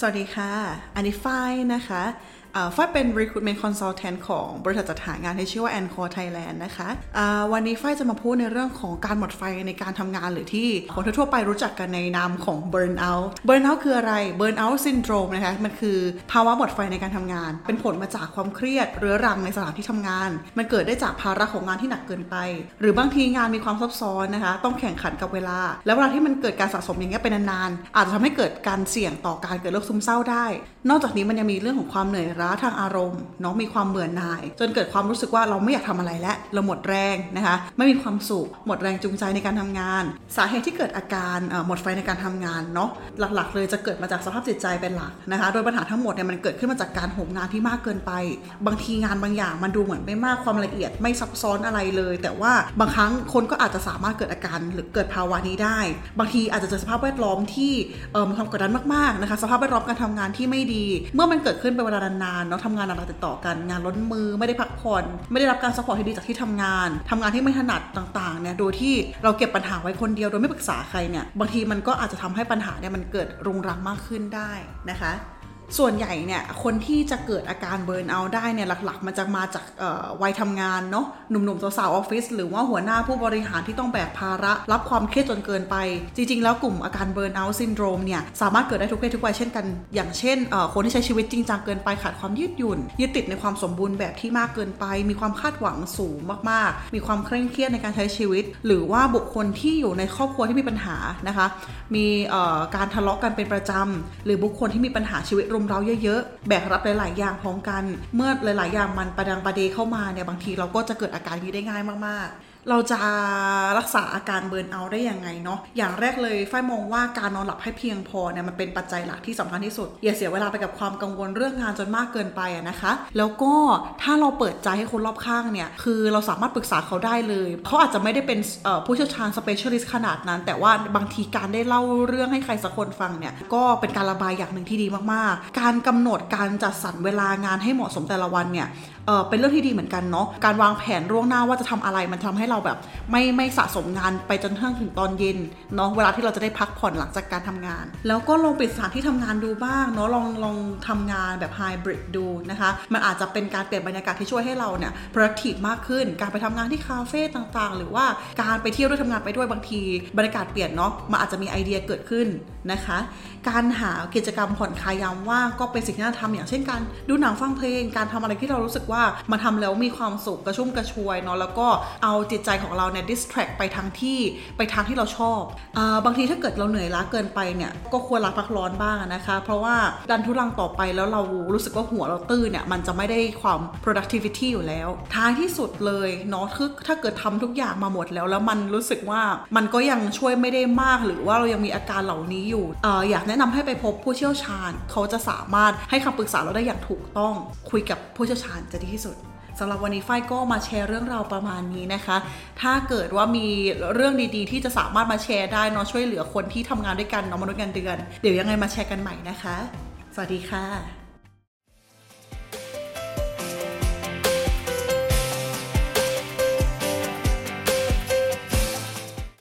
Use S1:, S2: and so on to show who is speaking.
S1: สวัสดีค่ะ อันนี้ฝ้ายนะคะ ฝ้ายเป็น recruitment consultant ของบริษัทจัดหางานที่ชื่อว่า Encore Thailand นะคะอ่าวันนี้ฝ้ายจะมาพูดในเรื่องของการหมดไฟในการทำงานหรือที่คนทั่วไปรู้จักกันในนามของ burnout burnout คืออะไร burnout syndrome นะคะ มันคือภาวะหมดไฟในการทำงาน เป็นผลมาจากความเครียดเรื้อรังในสถานที่ทำงาน มันเกิดได้จากภาระของงานที่หนักเกินไป หรือบางทีงานมีความซับซ้อนนะคะ ต้องแข่งขันกับเวลา แล้วเวลาที่มันเกิดการสะสมอย่างเงี้ยเป็นนานๆอาจจะทำให้เกิดการเสี่ยงต่อการเกิดโรคซึมเศร้าได้ นอกจากนี้มันยังมีเรื่องของความเหนื่อยล้าทางอารมณ์เนาะมีความเบื่อหน่าย จนเกิดความรู้สึกว่าเราไม่อยากทำอะไรแล้วเราหมดแรงนะคะไม่มีความสุขหมดแรงจูงใจในการทำงาน สาเหตุที่เกิดอาการหมดไฟในการทำงานเนาะหลักๆ เลยจะเกิดมาจากสภาพจิตใจเป็นหลักนะคะโดยปัญหาทั้งหมดเนี่ยมันเกิดขึ้นมาจากการโหมงานที่มากเกินไป บางทีงานบางอย่างมันดูเหมือนไม่มากความละเอียดไม่ซับซ้อนอะไรเลย แต่ว่าบางครั้งคนก็อาจจะสามารถเกิดอาการหรือเกิดภาวะนี้ได้ บางทีอาจจะเจอสภาพแวดล้อมที่มีความกดดันมากๆนะคะสภาพแวดล้อมการทำงานที่ไม่ดี เมื่อมันเกิดขึ้นเป็นเวลานานๆเนาะทำงานหนักติดต่อกันงานล้นมือไม่ได้พักผ่อน ไม่ได้รับการ support ที่ดีจากที่ทำงานทำงานที่ไม่ถนัดต่างๆเนี่ยโดยที่เราเก็บปัญหาไว้คนเดียวโดยไม่ปรึกษาใครเนี่ยบางทีมันก็อาจจะทำให้ปัญหาเนี่ยมันเกิดรุงรังมากขึ้นได้นะคะ ส่วนใหญ่เนี่ยคนที่จะเกิดอาการ burnout ได้เนี่ยหลักๆ มันจะมาจากวัยทำงานเนาะหนุ่มๆสาวๆออฟฟิศหรือว่าหัวหน้าผู้บริหารที่ต้องแบกภาระ รับความเครียดจนเกินไป จริง ๆ แล้วกลุ่มอาการ burnout syndrome เนี่ยสามารถเกิดได้ทุกเพศทุกวัยเช่นกัน อย่างเช่นคนที่ใช้ชีวิตจริงจังเกินไปขาดความยืดหยุ่น ยึดติดในความสมบูรณ์แบบที่มากเกินไป มีความคาดหวังสูงมากๆ มีความเคร่งเครียดในการใช้ชีวิต หรือว่าบุคคลที่อยู่ในครอบครัวที่มีปัญหานะคะ มีการทะเลาะกันเป็นประจำหรือบุคคลที่มีปัญหาชีวิตรุมเร้าเยอะๆ แบกรับหลาย ๆ อย่างพร้อมกัน เมื่อหลาย ๆ อย่างมันประดังประเดเข้ามาเนี่ยบางทีเราก็จะเกิดอาการนี้ได้ง่ายมากๆ เราจะรักษาอาการเบิร์นเอาได้ยังไงเนาะอย่างแรกเลยฝ้ายมองว่าการนอนหลับให้เพียงพอเนี่ยมันเป็นปัจจัยหลักที่สำคัญที่สุด อย่าเสียเวลาไปกับความกังวลเรื่องงานจนมากเกินไปะนะคะ แล้วก็ถ้าเราเปิดใจให้คนรอบข้างเนี่ยคือเราสามารถปรึกษาเขาได้เลยเขาอาจจะไม่ได้เป็นผู้เชี่ยวชาญ specialist ขนาดนั้น แต่ว่าบางทีการได้เล่าเรื่องให้ใครสักคนฟังเนี่ยก็เป็นการระบายอย่างหนึ่งที่ดีมากๆ การกำหนดการจัดสรรเวลางานให้เหมาะสมแต่ละวันเนี่ย เออเป็นเรื่องที่ดีเหมือนกันเนาะการวางแผนล่วงหน้าว่าจะทำอะไรมันทำให้เราแบบ ไม่ไม่สะสมงานไปจนกระทั่งถึงตอนเย็นเนาะเวลาที่เราจะได้พักผ่อนหลังจากการทำงาน แล้วก็ลองปิดสถานที่ทำงานดูบ้างเนาะลองลองทำงานแบบไฮบริดดูนะคะมันอาจจะเป็นการเปลี่ยนบรรยากาศที่ช่วยให้เราเนี่ย productive มากขึ้น การไปทำงานที่คาเฟ่ต่างๆ หรือว่าการไปเที่ยวด้วยทำงานไปด้วยบางที บรรยากาศเปลี่ยนเนาะมันอาจจะมีไอเดียเกิดขึ้นนะคะ การหากิจกรรมผ่อนคลายยามว่างก็เป็นสิ่งที่น่าทำอย่างเช่นการดูหนังฟังเพลง การทำอะไรที่เรารู้สึกว่ามาทำแล้วมีความสุขกระชุ่มกระชวยเนาะแล้วก็เอาจิตใจของเราเนี่ย distract ไปทางที่ไปทางที่เราชอบอบางทีถ้าเกิดเราเหนื่อยล้าเกินไปเนี่ยก็ควรลาพักร้อนบ้างนะคะ เพราะว่าดันทุรังต่อไปแล้วเรารู้สึกว่าหัวเราตื้อเนี่ยมันจะไม่ได้ความ productivity อยู่แล้ว ท้ายที่สุดเลยเนาะคือถ้าเกิดทำทุกอย่างมาหมดแล้ว แล้วมันรู้สึกว่ามันก็ยังช่วยไม่ได้มาก หรือว่าเรายังมีอาการเหล่านี้อยู่อออยากแนะนำให้ไปพบผู้เชี่ยวชาญ เขาจะสามารถให้คำปรึกษาเราได้อย่างถูกต้อง คุยกับผู้เชี่ยวชาญจะดีที่สุดสำหรับวันนี้ฝ้ายก็มาแชร์เรื่องราวประมาณนี้นะคะ ถ้าเกิดว่ามีเรื่องดีๆ ที่จะสามารถมาแชร์ได้เนาะช่วยเหลือคนที่ทำงานด้วยกันเนาะมนุษย์เงินเดือน เดี๋ยวยังไงมาแชร์กันใหม่นะคะ สวัสดีค่ะ